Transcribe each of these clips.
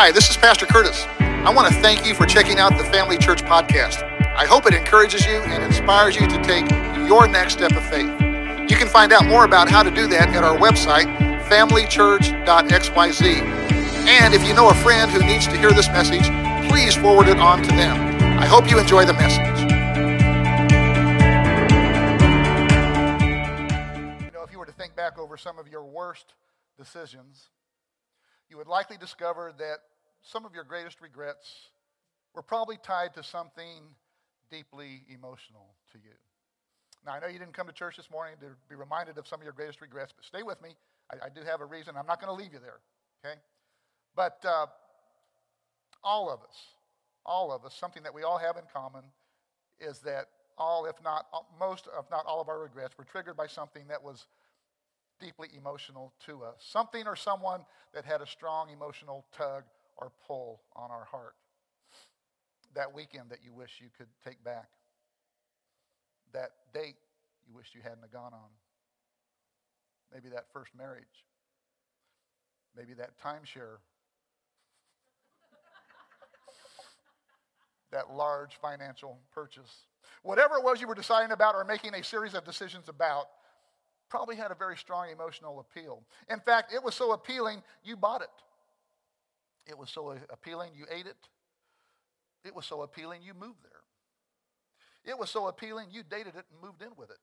Hi, this is Pastor Curtis. I want to thank you for checking out the Family Church podcast. I hope it encourages you and inspires you to take your next step of faith. You can find out more about how to do that at our website, familychurch.xyz. And if you know a friend who needs to hear this message, please forward it on to them. I hope you enjoy the message. You know, if you were to think back over some of your worst decisions, you would likely discover that some of your greatest regrets were probably tied to something deeply emotional to you. Now, I know you didn't come to church this morning to be reminded of some of your greatest regrets, but stay with me. I, I do have a reason. I'm not going to leave you there, okay? But uh, all of us, all of us, something that we all have in common is that all, if not most, if not all of our regrets were triggered by something that was deeply emotional to us. Something or someone that had a strong emotional tug or pull on our heart. That weekend that you wish you could take back. That date you wish you hadn't gone on. Maybe that first marriage. Maybe that timeshare. that large financial purchase. Whatever it was you were deciding about or making a series of decisions about, probably had a very strong emotional appeal. In fact, it was so appealing, you bought it. It was so appealing, you ate it. It was so appealing, you moved there. It was so appealing, you dated it and moved in with it.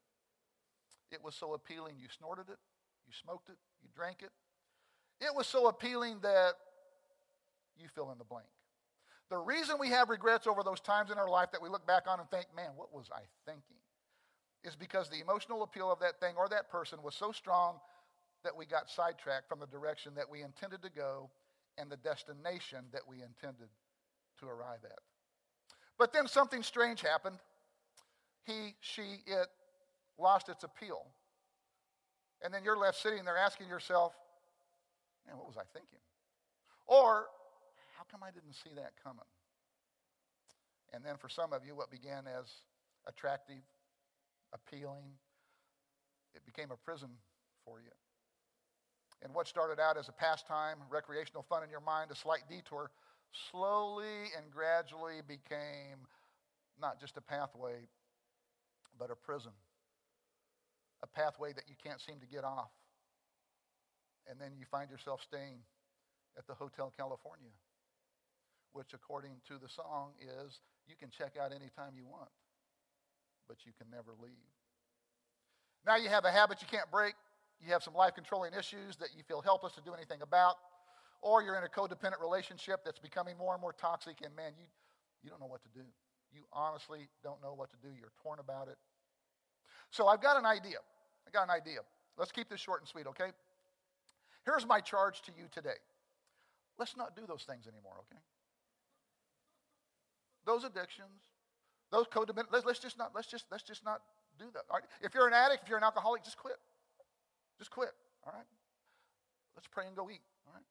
It was so appealing, you snorted it, you smoked it, you drank it. It was so appealing that you fill in the blank. The reason we have regrets over those times in our life that we look back on and think, man, what was I thinking? is because the emotional appeal of that thing or that person was so strong that we got sidetracked from the direction that we intended to go and the destination that we intended to arrive at. But then something strange happened. He, she, it lost its appeal. And then you're left sitting there asking yourself, man, what was I thinking? Or, how come I didn't see that coming? And then for some of you, what began as attractive, appealing. It became a prison for you. And what started out as a pastime, recreational fun in your mind, a slight detour, slowly and gradually became not just a pathway, but a prison. A pathway that you can't seem to get off. And then you find yourself staying at the Hotel California, which, according to the song, is you can check out anytime you want but you can never leave. Now you have a habit you can't break. You have some life controlling issues that you feel helpless to do anything about. Or you're in a codependent relationship that's becoming more and more toxic, and man, you, you don't know what to do. You honestly don't know what to do. You're torn about it. So I've got an idea. I got an idea. Let's keep this short and sweet, okay? Here's my charge to you today. Let's not do those things anymore, okay? Those addictions, those codependent, let's, let's just not, let's just, let's just not do that. All right? If you're an addict, if you're an alcoholic, just quit. Just quit. All right? Let's pray and go eat. All right?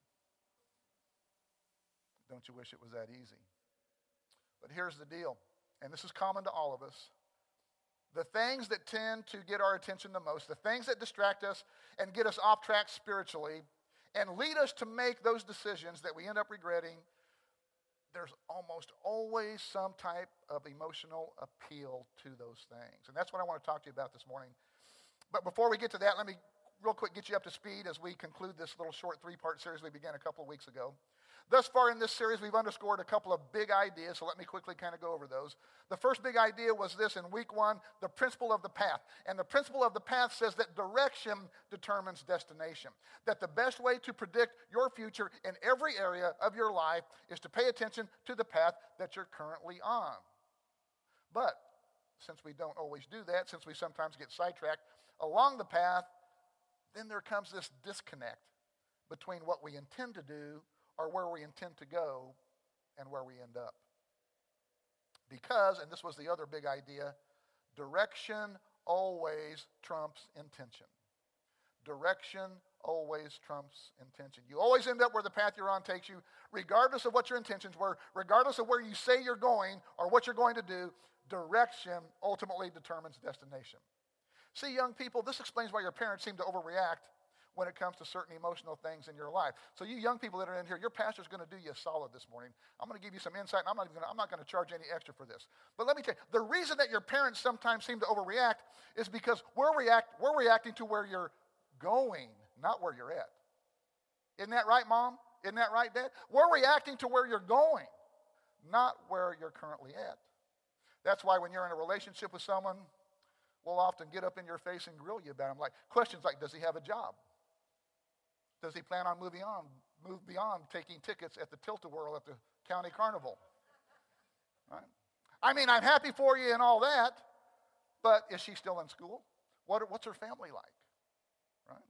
Don't you wish it was that easy? But here's the deal, and this is common to all of us. The things that tend to get our attention the most, the things that distract us and get us off track spiritually, and lead us to make those decisions that we end up regretting there's almost always some type of emotional appeal to those things. And that's what I want to talk to you about this morning. But before we get to that, let me real quick get you up to speed as we conclude this little short three part series we began a couple of weeks ago. Thus far in this series, we've underscored a couple of big ideas, so let me quickly kind of go over those. The first big idea was this in week one the principle of the path. And the principle of the path says that direction determines destination. That the best way to predict your future in every area of your life is to pay attention to the path that you're currently on. But since we don't always do that, since we sometimes get sidetracked along the path, then there comes this disconnect between what we intend to do or where we intend to go and where we end up. Because, and this was the other big idea, direction always trumps intention. Direction always trumps intention. You always end up where the path you're on takes you, regardless of what your intentions were, regardless of where you say you're going or what you're going to do, direction ultimately determines destination. See, young people, this explains why your parents seem to overreact when it comes to certain emotional things in your life. So you young people that are in here, your pastor's going to do you a solid this morning. I'm going to give you some insight, and I'm not, gonna, I'm not going to charge any extra for this. But let me tell you, the reason that your parents sometimes seem to overreact is because we're, react, we're reacting to where you're going, not where you're at. Isn't that right, Mom? Isn't that right, Dad? We're reacting to where you're going, not where you're currently at. That's why when you're in a relationship with someone, we'll often get up in your face and grill you about them. Like questions like, does he have a job? Does he plan on moving on, move beyond taking tickets at the Tilt-A-Whirl at the county carnival? Right? I mean, I'm happy for you and all that, but is she still in school? What, what's her family like? Right?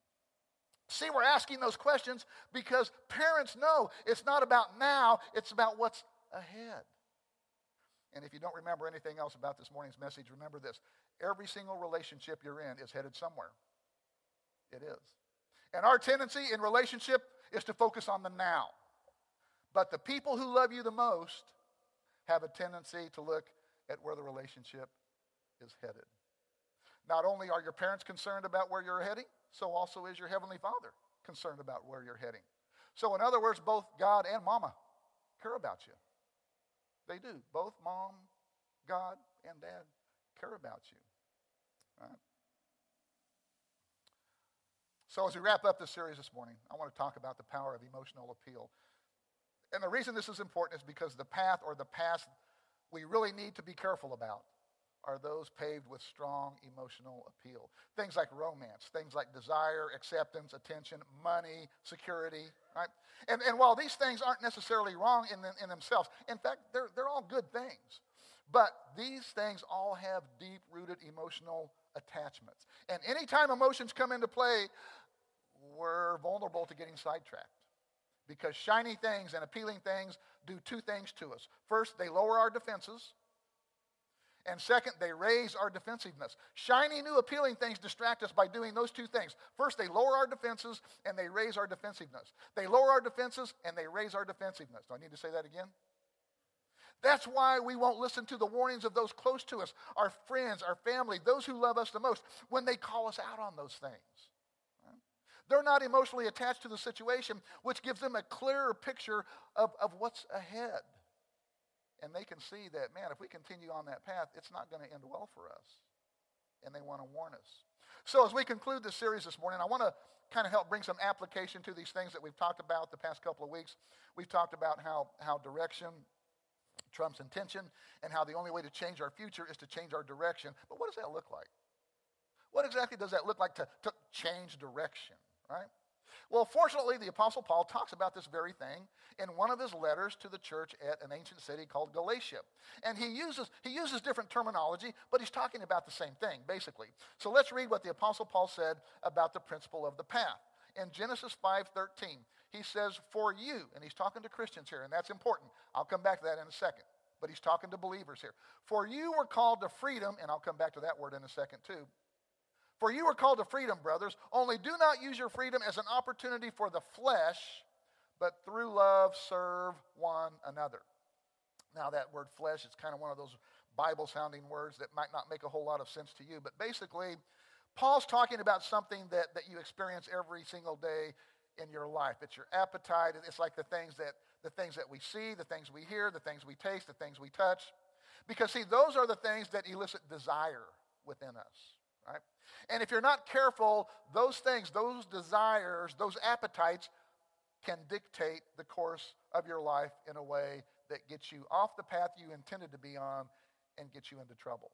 See, we're asking those questions because parents know it's not about now, it's about what's ahead. And if you don't remember anything else about this morning's message, remember this. Every single relationship you're in is headed somewhere. It is. And our tendency in relationship is to focus on the now. But the people who love you the most have a tendency to look at where the relationship is headed. Not only are your parents concerned about where you're heading, so also is your Heavenly Father concerned about where you're heading. So, in other words, both God and Mama care about you. They do. Both mom, God, and dad care about you. Right? So, as we wrap up this series this morning, I want to talk about the power of emotional appeal. And the reason this is important is because the path or the past we really need to be careful about are those paved with strong emotional appeal. Things like romance, things like desire, acceptance, attention, money, security, right? And, and while these things aren't necessarily wrong in, in themselves, in fact, they're, they're all good things. But these things all have deep rooted emotional attachments. And anytime emotions come into play, we're vulnerable to getting sidetracked. Because shiny things and appealing things do two things to us. First, they lower our defenses and second, they raise our defensiveness. Shiny, new, appealing things distract us by doing those two things. First, they lower our defenses and they raise our defensiveness. They lower our defenses and they raise our defensiveness. Do I need to say that again? That's why we won't listen to the warnings of those close to us, our friends, our family, those who love us the most, when they call us out on those things. They're not emotionally attached to the situation, which gives them a clearer picture of, of what's ahead and they can see that, man, if we continue on that path, it's not going to end well for us. And they want to warn us. So, as we conclude this series this morning, I want to kind of help bring some application to these things that we've talked about the past couple of weeks. We've talked about how, how direction trumps intention and how the only way to change our future is to change our direction. But what does that look like? What exactly does that look like to, to change direction, right? Well, fortunately, the Apostle Paul talks about this very thing in one of his letters to the church at an ancient city called Galatia. And he uses, he uses different terminology, but he's talking about the same thing, basically. So let's read what the Apostle Paul said about the principle of the path. In Genesis 5.13, he says, for you, and he's talking to Christians here, and that's important. I'll come back to that in a second. But he's talking to believers here. For you were called to freedom, and I'll come back to that word in a second too. For you are called to freedom, brothers. Only do not use your freedom as an opportunity for the flesh, but through love serve one another. Now, that word flesh is kind of one of those Bible sounding words that might not make a whole lot of sense to you, but basically, Paul's talking about something that, that you experience every single day in your life. It's your appetite. It's like the things that the things that we see, the things we hear, the things we taste, the things we touch. Because see, those are the things that elicit desire within us, right? And if you're not careful, those things, those desires, those appetites can dictate the course of your life in a way that gets you off the path you intended to be on and gets you into trouble.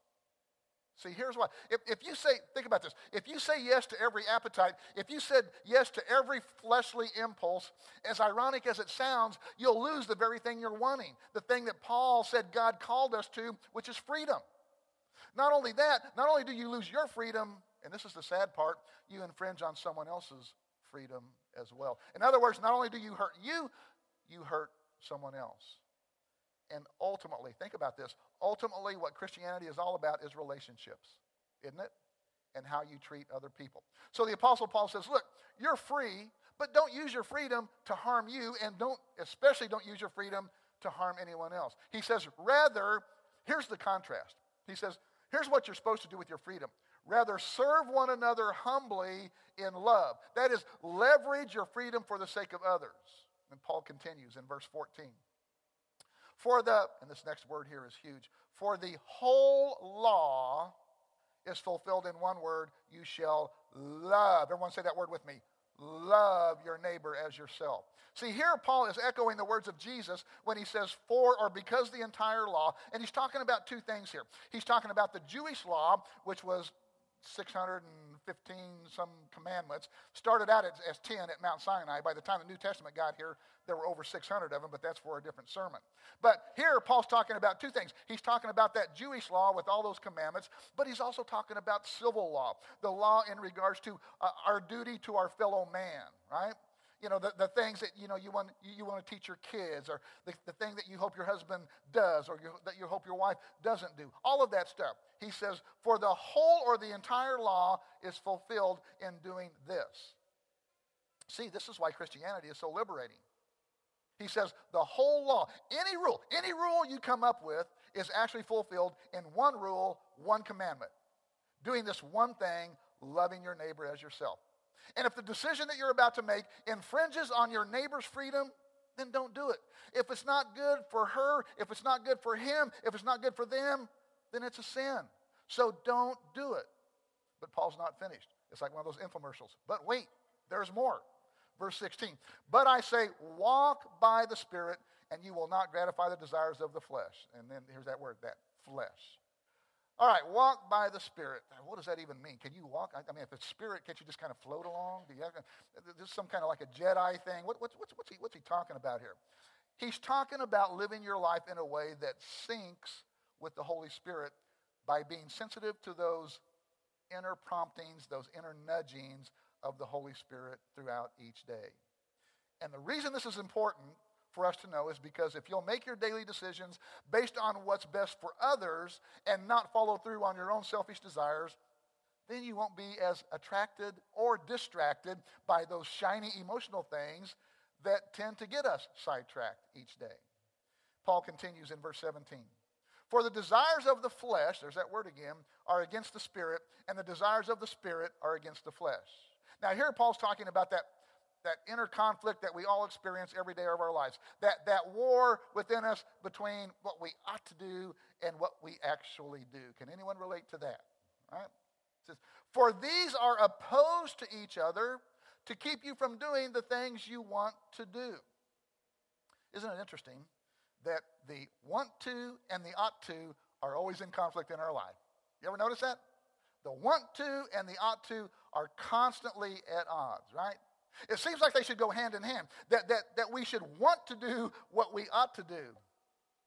See, here's why. If, if you say, think about this. If you say yes to every appetite, if you said yes to every fleshly impulse, as ironic as it sounds, you'll lose the very thing you're wanting. The thing that Paul said God called us to, which is freedom. Not only that, not only do you lose your freedom, and this is the sad part, you infringe on someone else's freedom as well. In other words, not only do you hurt you, you hurt someone else. And ultimately, think about this. Ultimately, what Christianity is all about is relationships, isn't it? And how you treat other people. So the Apostle Paul says, look, you're free, but don't use your freedom to harm you, and don't, especially don't use your freedom to harm anyone else. He says, rather, here's the contrast. He says, here's what you're supposed to do with your freedom. Rather, serve one another humbly in love. That is, leverage your freedom for the sake of others. And Paul continues in verse 14. For the, and this next word here is huge, for the whole law is fulfilled in one word you shall love. Everyone say that word with me. Love your neighbor as yourself. See, here Paul is echoing the words of Jesus when he says, for or because the entire law. And he's talking about two things here. He's talking about the Jewish law, which was 615 some commandments. Started out as, as 10 at Mount Sinai. By the time the New Testament got here, there were over 600 of them, but that's for a different sermon. But here, Paul's talking about two things. He's talking about that Jewish law with all those commandments, but he's also talking about civil law, the law in regards to uh, our duty to our fellow man, right? You know, the, the things that, you know, you want, you want to teach your kids or the, the thing that you hope your husband does or you, that you hope your wife doesn't do. All of that stuff. He says, for the whole or the entire law is fulfilled in doing this. See, this is why Christianity is so liberating. He says the whole law, any rule, any rule you come up with is actually fulfilled in one rule, one commandment. Doing this one thing, loving your neighbor as yourself. And if the decision that you're about to make infringes on your neighbor's freedom, then don't do it. If it's not good for her, if it's not good for him, if it's not good for them, then it's a sin. So don't do it. But Paul's not finished. It's like one of those infomercials. But wait, there's more. Verse 16. But I say, walk by the Spirit, and you will not gratify the desires of the flesh. And then here's that word, that flesh. All right, walk by the Spirit. What does that even mean? Can you walk? I mean, if it's Spirit, can't you just kind of float along? Do you have, this some kind of like a Jedi thing? What, what's, what's, what's, he, what's he talking about here? He's talking about living your life in a way that syncs with the Holy Spirit by being sensitive to those inner promptings, those inner nudgings of the Holy Spirit throughout each day. And the reason this is important for us to know is because if you'll make your daily decisions based on what's best for others and not follow through on your own selfish desires, then you won't be as attracted or distracted by those shiny emotional things that tend to get us sidetracked each day. Paul continues in verse 17. For the desires of the flesh, there's that word again, are against the spirit, and the desires of the spirit are against the flesh. Now, here Paul's talking about that that inner conflict that we all experience every day of our lives. That, that war within us between what we ought to do and what we actually do. Can anyone relate to that? Right? It says, For these are opposed to each other to keep you from doing the things you want to do. Isn't it interesting that the want to and the ought to are always in conflict in our life? You ever notice that? The want to and the ought to are constantly at odds, right? It seems like they should go hand in hand, that, that, that we should want to do what we ought to do.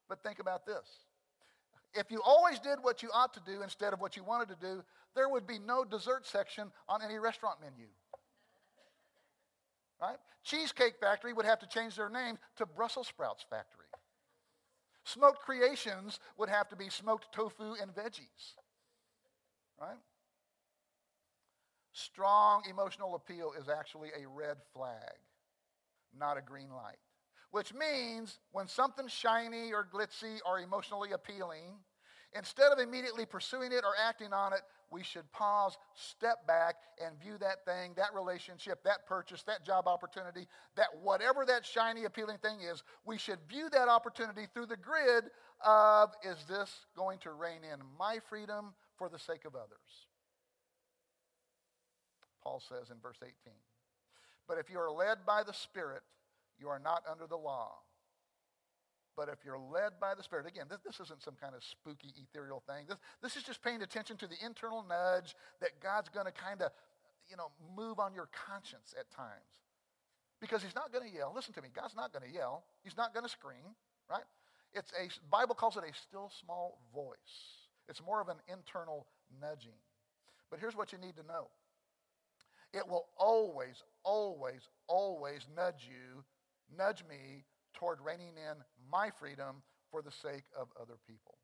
But think about this. If you always did what you ought to do instead of what you wanted to do, there would be no dessert section on any restaurant menu. Right? Cheesecake Factory would have to change their name to Brussels Sprouts Factory. Smoked Creations would have to be smoked tofu and veggies. Right? Strong emotional appeal is actually a red flag, not a green light. Which means when something's shiny or glitzy or emotionally appealing, instead of immediately pursuing it or acting on it, we should pause, step back, and view that thing, that relationship, that purchase, that job opportunity, that whatever that shiny, appealing thing is, we should view that opportunity through the grid of is this going to rein in my freedom for the sake of others? Paul says in verse 18. But if you are led by the Spirit, you are not under the law. But if you're led by the Spirit, again, this, this isn't some kind of spooky, ethereal thing. This, this is just paying attention to the internal nudge that God's going to kind of, you know, move on your conscience at times. Because he's not going to yell. Listen to me. God's not going to yell. He's not going to scream, right? It's a, Bible calls it a still small voice. It's more of an internal nudging. But here's what you need to know. It will always, always, always nudge you, nudge me toward reining in my freedom for the sake of other people.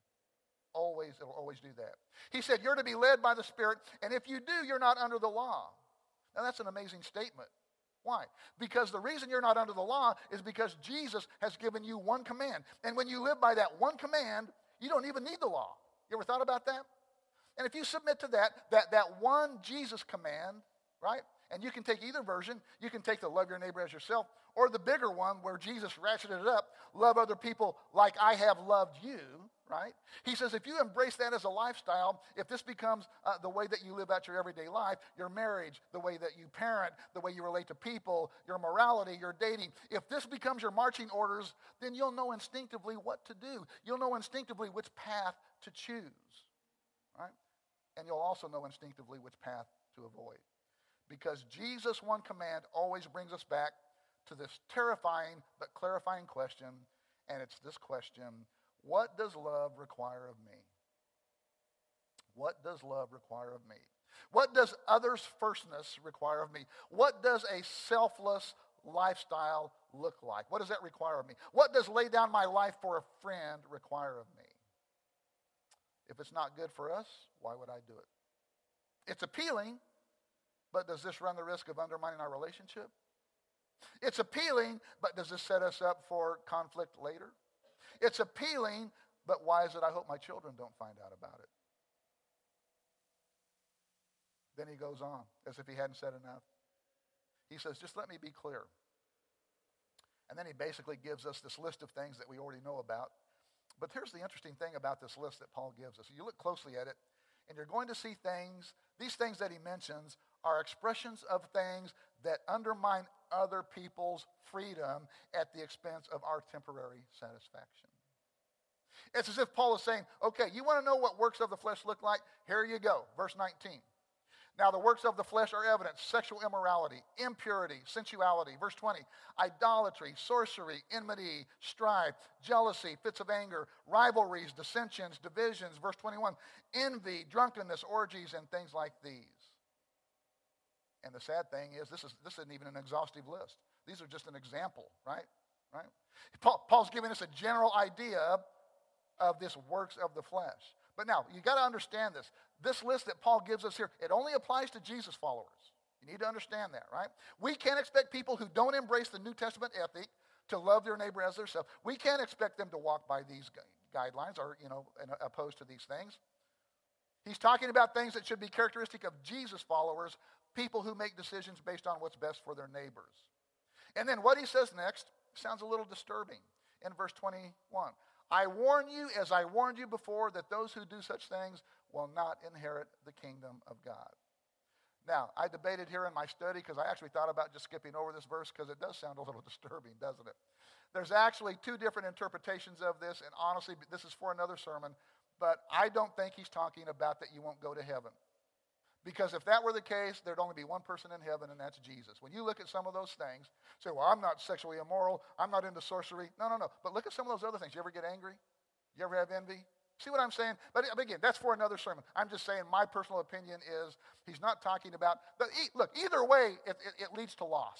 Always, it'll always do that. He said, You're to be led by the Spirit, and if you do, you're not under the law. Now, that's an amazing statement. Why? Because the reason you're not under the law is because Jesus has given you one command. And when you live by that one command, you don't even need the law. You ever thought about that? And if you submit to that, that, that one Jesus command, right? And you can take either version. You can take the love your neighbor as yourself, or the bigger one where Jesus ratcheted it up, love other people like I have loved you, right? He says if you embrace that as a lifestyle, if this becomes uh, the way that you live out your everyday life, your marriage, the way that you parent, the way you relate to people, your morality, your dating, if this becomes your marching orders, then you'll know instinctively what to do. You'll know instinctively which path to choose, right? And you'll also know instinctively which path to avoid. Because Jesus' one command always brings us back to this terrifying but clarifying question, and it's this question What does love require of me? What does love require of me? What does others' firstness require of me? What does a selfless lifestyle look like? What does that require of me? What does lay down my life for a friend require of me? If it's not good for us, why would I do it? It's appealing, but does this run the risk of undermining our relationship? It's appealing, but does this set us up for conflict later? It's appealing, but why is it I hope my children don't find out about it? Then he goes on, as if he hadn't said enough. He says, just let me be clear. And then he basically gives us this list of things that we already know about. But here's the interesting thing about this list that Paul gives us. You look closely at it, and you're going to see things, these things that he mentions are expressions of things that undermine other people's freedom at the expense of our temporary satisfaction. It's as if Paul is saying, okay, you want to know what works of the flesh look like? Here you go. Verse 19. Now, the works of the flesh are evident sexual immorality, impurity, sensuality. Verse 20, idolatry, sorcery, enmity, strife, jealousy, fits of anger, rivalries, dissensions, divisions. Verse 21, envy, drunkenness, orgies, and things like these. And the sad thing is, this, is, this isn't even an exhaustive list. These are just an example, right? Right? Paul, Paul's giving us a general idea of this works of the flesh. But now, you got to understand this. This list that Paul gives us here, it only applies to Jesus followers. You need to understand that, right? We can't expect people who don't embrace the New Testament ethic to love their neighbor as themselves. We can't expect them to walk by these guidelines or, you know, opposed to these things. He's talking about things that should be characteristic of Jesus followers, people who make decisions based on what's best for their neighbors. And then what he says next sounds a little disturbing in verse 21. I warn you, as I warned you before, that those who do such things will not inherit the kingdom of God. Now, I debated here in my study because I actually thought about just skipping over this verse because it does sound a little disturbing, doesn't it? There's actually two different interpretations of this, and honestly, this is for another sermon, but I don't think he's talking about that you won't go to heaven. Because if that were the case, there'd only be one person in heaven, and that's Jesus. When you look at some of those things, say, well, I'm not sexually immoral. I'm not into sorcery. No, no, no. But look at some of those other things. You ever get angry? You ever have envy? See what I'm saying? But again, that's for another sermon. I'm just saying my personal opinion is he's not talking about, look, either way, it, it, it leads to loss.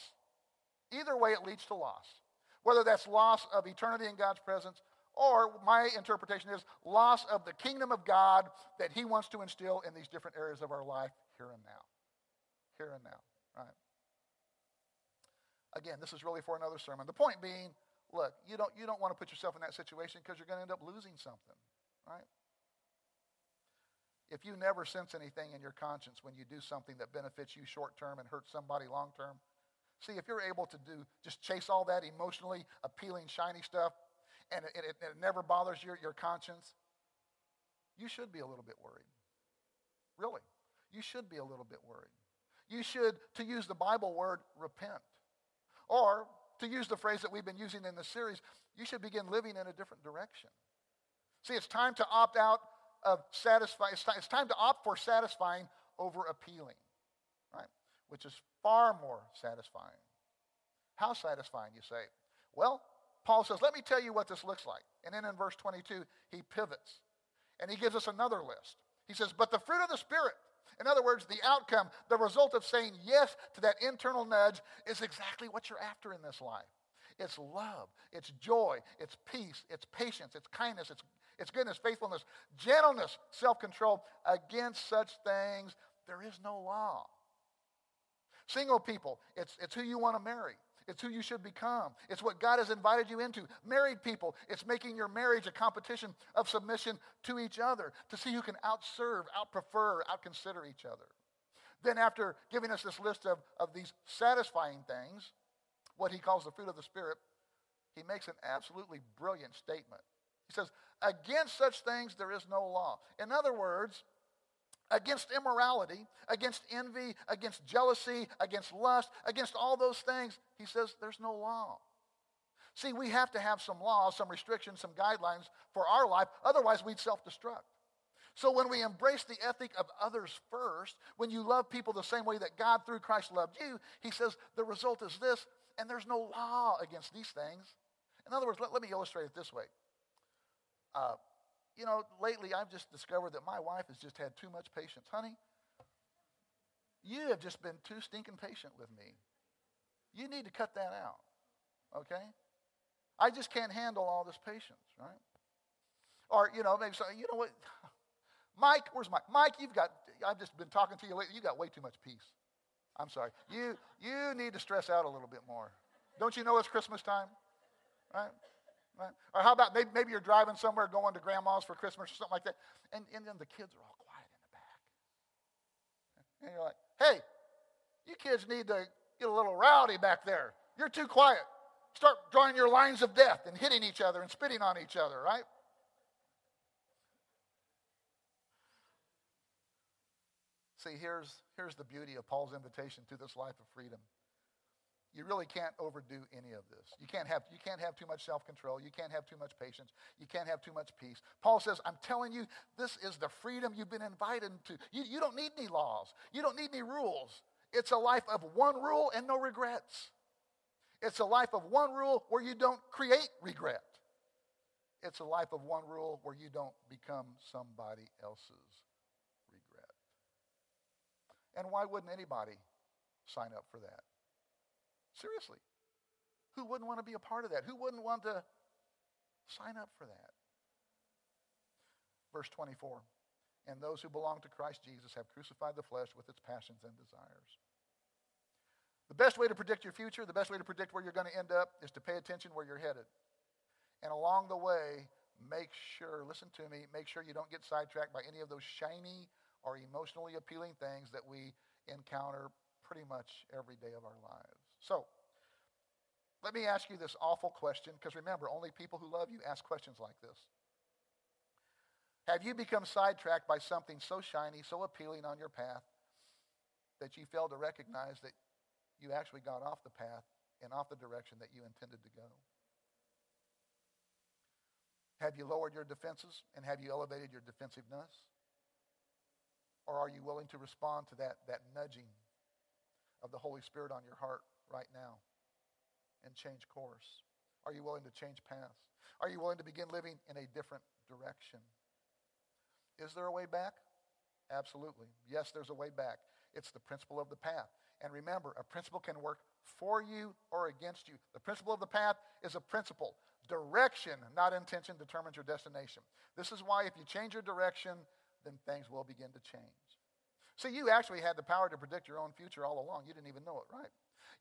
Either way, it leads to loss. Whether that's loss of eternity in God's presence or my interpretation is loss of the kingdom of God that he wants to instill in these different areas of our life here and now. Here and now, right? Again, this is really for another sermon. The point being, look, you don't, you don't want to put yourself in that situation because you're going to end up losing something, right? If you never sense anything in your conscience when you do something that benefits you short term and hurts somebody long term, see, if you're able to do, just chase all that emotionally appealing, shiny stuff, and it, it, it never bothers your, your conscience, you should be a little bit worried. Really. You should be a little bit worried. You should, to use the Bible word, repent. Or, to use the phrase that we've been using in this series, you should begin living in a different direction. See, it's time to opt out of satisfying, it's, it's time to opt for satisfying over appealing, right? Which is far more satisfying. How satisfying, you say? Well, Paul says, Let me tell you what this looks like. And then in verse 22, he pivots and he gives us another list. He says, But the fruit of the Spirit, in other words, the outcome, the result of saying yes to that internal nudge is exactly what you're after in this life. It's love, it's joy, it's peace, it's patience, it's kindness, it's, it's goodness, faithfulness, gentleness, self control. Against such things, there is no law. Single people, it's, it's who you want to marry. It's who you should become. It's what God has invited you into. Married people, it's making your marriage a competition of submission to each other to see who can outserve, outprefer, outconsider each other. Then, after giving us this list of, of these satisfying things, what he calls the fruit of the Spirit, he makes an absolutely brilliant statement. He says, Against such things there is no law. In other words, against immorality, against envy, against jealousy, against lust, against all those things, he says there's no law. See, we have to have some laws, some restrictions, some guidelines for our life, otherwise, we'd self destruct. So when we embrace the ethic of others first, when you love people the same way that God through Christ loved you, he says the result is this, and there's no law against these things. In other words, let, let me illustrate it this way. Uh, you know, lately I've just discovered that my wife has just had too much patience. Honey, you have just been too stinking patient with me. You need to cut that out, okay? I just can't handle all this patience, right? Or, you know, maybe so, you know what? Mike, where's Mike? Mike, you've got, I've just been talking to you lately. You got way too much peace. I'm sorry. You, you need to stress out a little bit more. Don't you know it's Christmas time? Right? Right? Or how about maybe, maybe you're driving somewhere going to grandma's for Christmas or something like that, and, and then the kids are all quiet in the back. And you're like, hey, you kids need to get a little rowdy back there. You're too quiet. Start drawing your lines of death and hitting each other and spitting on each other, right? See, here's, here's the beauty of Paul's invitation to this life of freedom. You really can't overdo any of this. You can't have, you can't have too much self control. You can't have too much patience. You can't have too much peace. Paul says, I'm telling you, this is the freedom you've been invited to. You, you don't need any laws, you don't need any rules. It's a life of one rule and no regrets. It's a life of one rule where you don't create regret. It's a life of one rule where you don't become somebody else's regret. And why wouldn't anybody sign up for that? Seriously. Who wouldn't want to be a part of that? Who wouldn't want to sign up for that? Verse 24. And those who belong to Christ Jesus have crucified the flesh with its passions and desires. The best way to predict your future, the best way to predict where you're going to end up, is to pay attention where you're headed. And along the way, make sure, listen to me, make sure you don't get sidetracked by any of those shiny or emotionally appealing things that we encounter pretty much every day of our lives. So, let me ask you this awful question, because remember, only people who love you ask questions like this. Have you become sidetracked by something so shiny, so appealing on your path, that you failed to recognize that you actually got off the path and off the direction that you intended to go? Have you lowered your defenses and have you elevated your defensiveness? Or are you willing to respond to that, that nudging of the Holy Spirit on your heart right now and change course? Are you willing to change paths? Are you willing to begin living in a different direction? Is there a way back? Absolutely. Yes, there's a way back. It's the principle of the path. And remember, a principle can work for you or against you. The principle of the path is a principle. Direction, not intention, determines your destination. This is why if you change your direction, then things will begin to change. See, you actually had the power to predict your own future all along. You didn't even know it, right?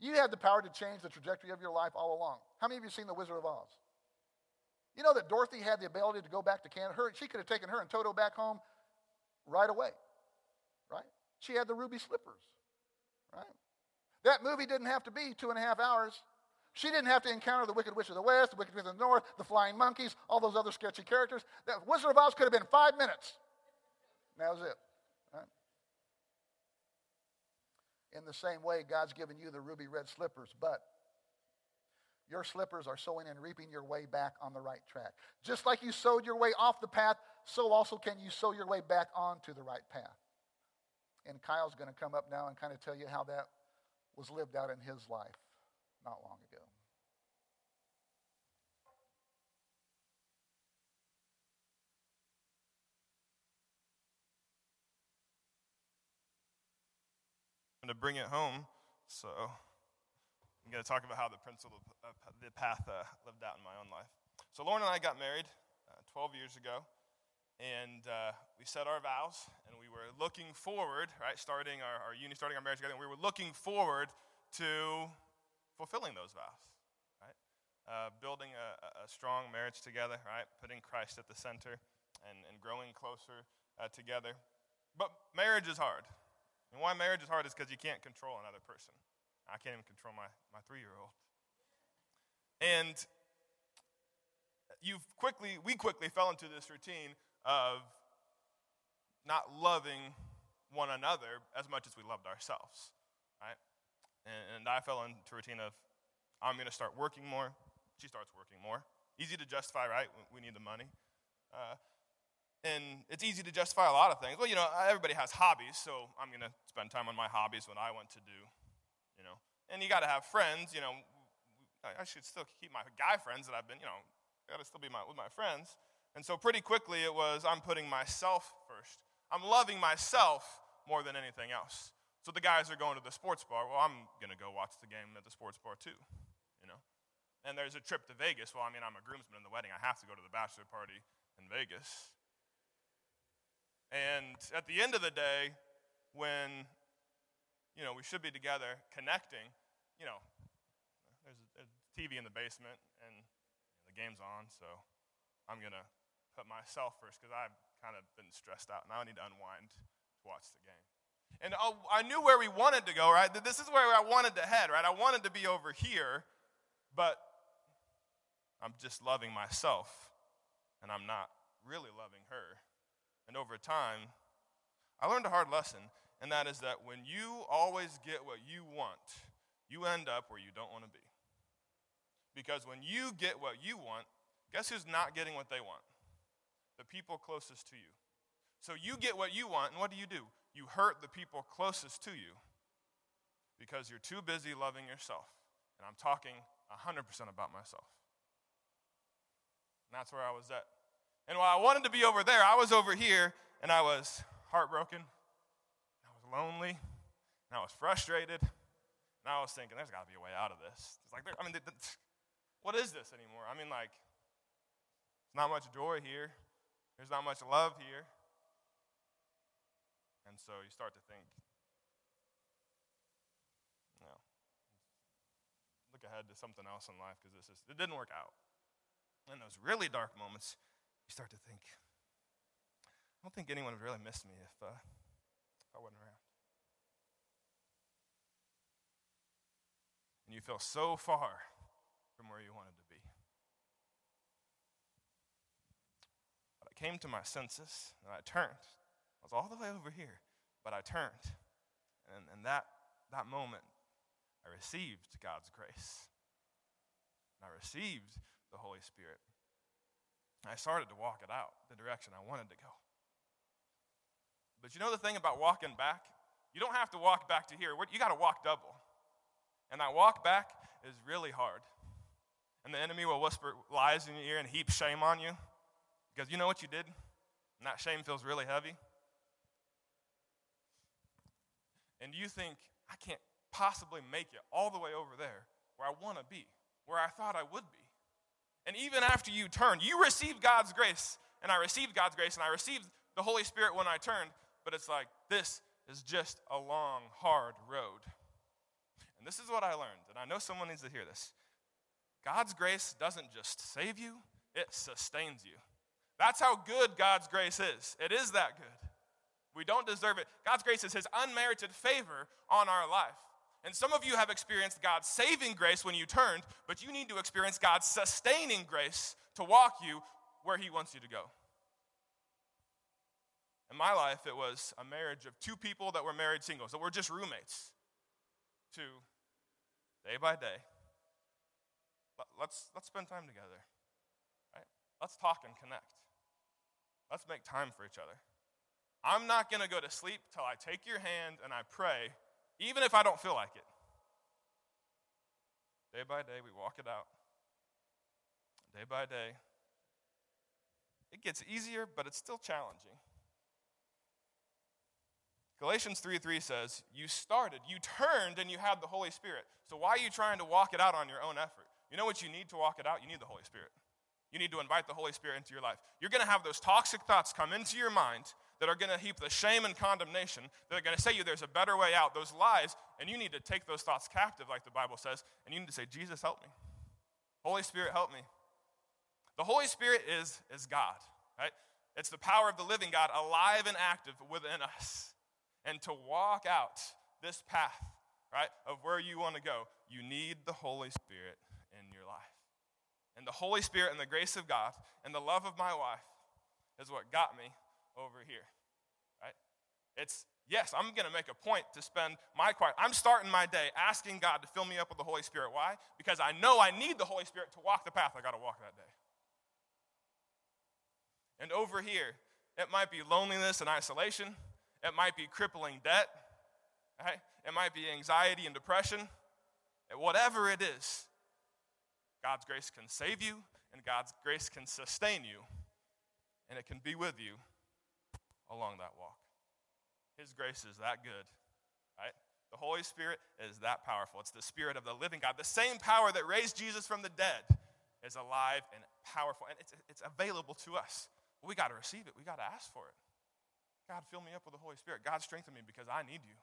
You had the power to change the trajectory of your life all along. How many of you seen The Wizard of Oz? You know that Dorothy had the ability to go back to Kansas. Her, she could have taken her and Toto back home right away, right? She had the ruby slippers, right? That movie didn't have to be two and a half hours. She didn't have to encounter the Wicked Witch of the West, the Wicked Witch of the North, the Flying Monkeys, all those other sketchy characters. That Wizard of Oz could have been five minutes. that was it. In the same way, God's given you the ruby red slippers, but your slippers are sowing and reaping your way back on the right track. Just like you sowed your way off the path, so also can you sow your way back onto the right path. And Kyle's going to come up now and kind of tell you how that was lived out in his life not long ago. To bring it home. So I'm going to talk about how the principle of the path uh, lived out in my own life. So Lauren and I got married uh, 12 years ago, and uh, we set our vows, and we were looking forward, right, starting our, our union, starting our marriage together, and we were looking forward to fulfilling those vows, right? Uh, building a, a, strong marriage together, right? Putting Christ at the center and, and growing closer uh, together. But marriage is hard. And why marriage is hard is because you can't control another person. I can't even control my, my three year old. And you quickly, we quickly fell into this routine of not loving one another as much as we loved ourselves, right? And, and I fell into a routine of, I'm going to start working more. She starts working more. Easy to justify, right? We need the money. Uh, and it's easy to justify a lot of things. Well, you know, everybody has hobbies, so I'm going to spend time on my hobbies when I want to do, you know. And you got to have friends, you know. I should still keep my guy friends that I've been, you know, got to still be my, with my friends. And so pretty quickly it was I'm putting myself first. I'm loving myself more than anything else. So the guys are going to the sports bar. Well, I'm going to go watch the game at the sports bar too, you know. And there's a trip to Vegas. Well, I mean, I'm a groomsman in the wedding. I have to go to the bachelor party in Vegas. And at the end of the day, when you know we should be together connecting, you know, there's a, TV in the basement and the game's on, so I'm gonna put myself first because I've kind of been stressed out and I need to unwind to watch the game. And I knew where we wanted to go, right? This is where I wanted to head, right? I wanted to be over here, but I'm just loving myself and I'm not really loving her. And over time, I learned a hard lesson, and that is that when you always get what you want, you end up where you don't want to be. Because when you get what you want, guess who's not getting what they want? The people closest to you. So you get what you want, and what do you do? You hurt the people closest to you because you're too busy loving yourself. And I'm talking 100% about myself. And that's where I was at. And while I wanted to be over there, I was over here and I was heartbroken. I was lonely. And I was frustrated. And I was thinking, there's got to be a way out of this. It's like, I mean, what is this anymore? I mean, like, there's not much joy here. There's not much love here. And so you start to think, no, look ahead to something else in life because this is, it didn't work out. In those really dark moments, you start to think, I don't think anyone would really miss me if, uh, if I wasn't around. And you feel so far from where you wanted to be. But I came to my senses and I turned. I was all the way over here, but I turned. And in that, that moment, I received God's grace. And I received the Holy Spirit. I started to walk it out the direction I wanted to go. But you know the thing about walking back? You don't have to walk back to here. You got to walk double. And that walk back is really hard. And the enemy will whisper lies in your ear and heap shame on you because you know what you did? And that shame feels really heavy. And you think, I can't possibly make it all the way over there where I want to be, where I thought I would be. And even after you turn, you received God's grace, and I received God's grace, and I received the Holy Spirit when I turned, but it's like this is just a long, hard road. And this is what I learned, and I know someone needs to hear this. God's grace doesn't just save you, it sustains you. That's how good God's grace is. It is that good. We don't deserve it. God's grace is His unmerited favor on our life. And some of you have experienced God's saving grace when you turned, but you need to experience God's sustaining grace to walk you where He wants you to go. In my life, it was a marriage of two people that were married singles, that were just roommates, to day by day. Let's, let's spend time together. Right? Let's talk and connect. Let's make time for each other. I'm not going to go to sleep till I take your hand and I pray even if I don't feel like it. Day by day, we walk it out. Day by day. It gets easier, but it's still challenging. Galatians 3 3 says, You started, you turned, and you had the Holy Spirit. So why are you trying to walk it out on your own effort? You know what you need to walk it out? You need the Holy Spirit. You need to invite the Holy Spirit into your life. You're going to have those toxic thoughts come into your mind that are going to heap the shame and condemnation, that are going to say you there's a better way out, those lies, and you need to take those thoughts captive, like the Bible says, and you need to say, Jesus, help me. Holy Spirit, help me. The Holy Spirit is, is God, right? It's the power of the living God alive and active within us. And to walk out this path, right, of where you want to go, you need the Holy Spirit in your life. And the Holy Spirit and the grace of God and the love of my wife is what got me over here, right? It's, yes, I'm going to make a point to spend my quiet. I'm starting my day asking God to fill me up with the Holy Spirit. Why? Because I know I need the Holy Spirit to walk the path I got to walk that day. And over here, it might be loneliness and isolation. It might be crippling debt. Right? It might be anxiety and depression. Whatever it is, God's grace can save you, and God's grace can sustain you, and it can be with you along that walk. His grace is that good, right? The Holy Spirit is that powerful. It's the Spirit of the living God. The same power that raised Jesus from the dead is alive and powerful, and it's, it's available to us. We got to receive it, we got to ask for it. God, fill me up with the Holy Spirit. God, strengthen me because I need you.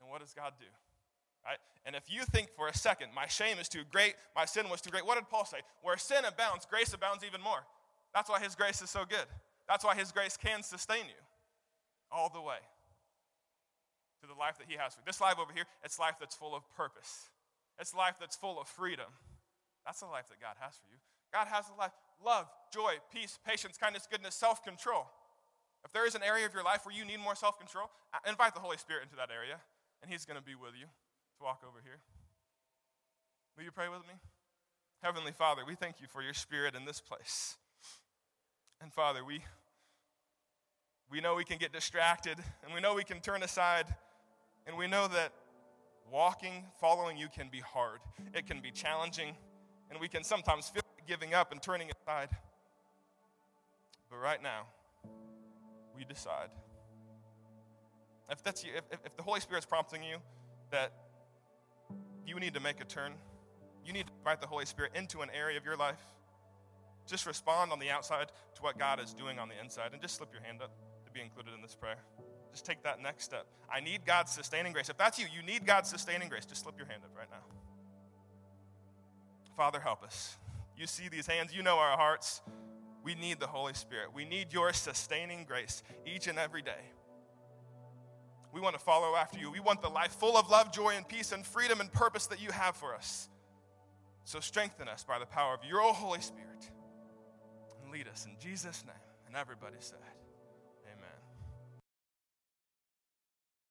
And what does God do? Right? And if you think for a second, my shame is too great, my sin was too great, what did Paul say? Where sin abounds, grace abounds even more. That's why his grace is so good. That's why his grace can sustain you all the way to the life that he has for you. This life over here, it's life that's full of purpose. It's life that's full of freedom. That's the life that God has for you. God has a life, love, joy, peace, patience, kindness, goodness, self control. If there is an area of your life where you need more self control, invite the Holy Spirit into that area, and He's going to be with you to walk over here. Will you pray with me? Heavenly Father, we thank you for your Spirit in this place. And Father, we, we know we can get distracted, and we know we can turn aside, and we know that walking, following you can be hard. It can be challenging, and we can sometimes feel like giving up and turning aside. But right now, we decide. If that's you, if, if the Holy Spirit's prompting you that you need to make a turn, you need to invite the Holy Spirit into an area of your life. Just respond on the outside to what God is doing on the inside and just slip your hand up be included in this prayer. Just take that next step. I need God's sustaining grace. If that's you, you need God's sustaining grace. Just slip your hand up right now. Father, help us. You see these hands, you know our hearts. We need the Holy Spirit. We need your sustaining grace each and every day. We want to follow after you. We want the life full of love, joy, and peace, and freedom and purpose that you have for us. So strengthen us by the power of your Holy Spirit and lead us in Jesus' name. And everybody said,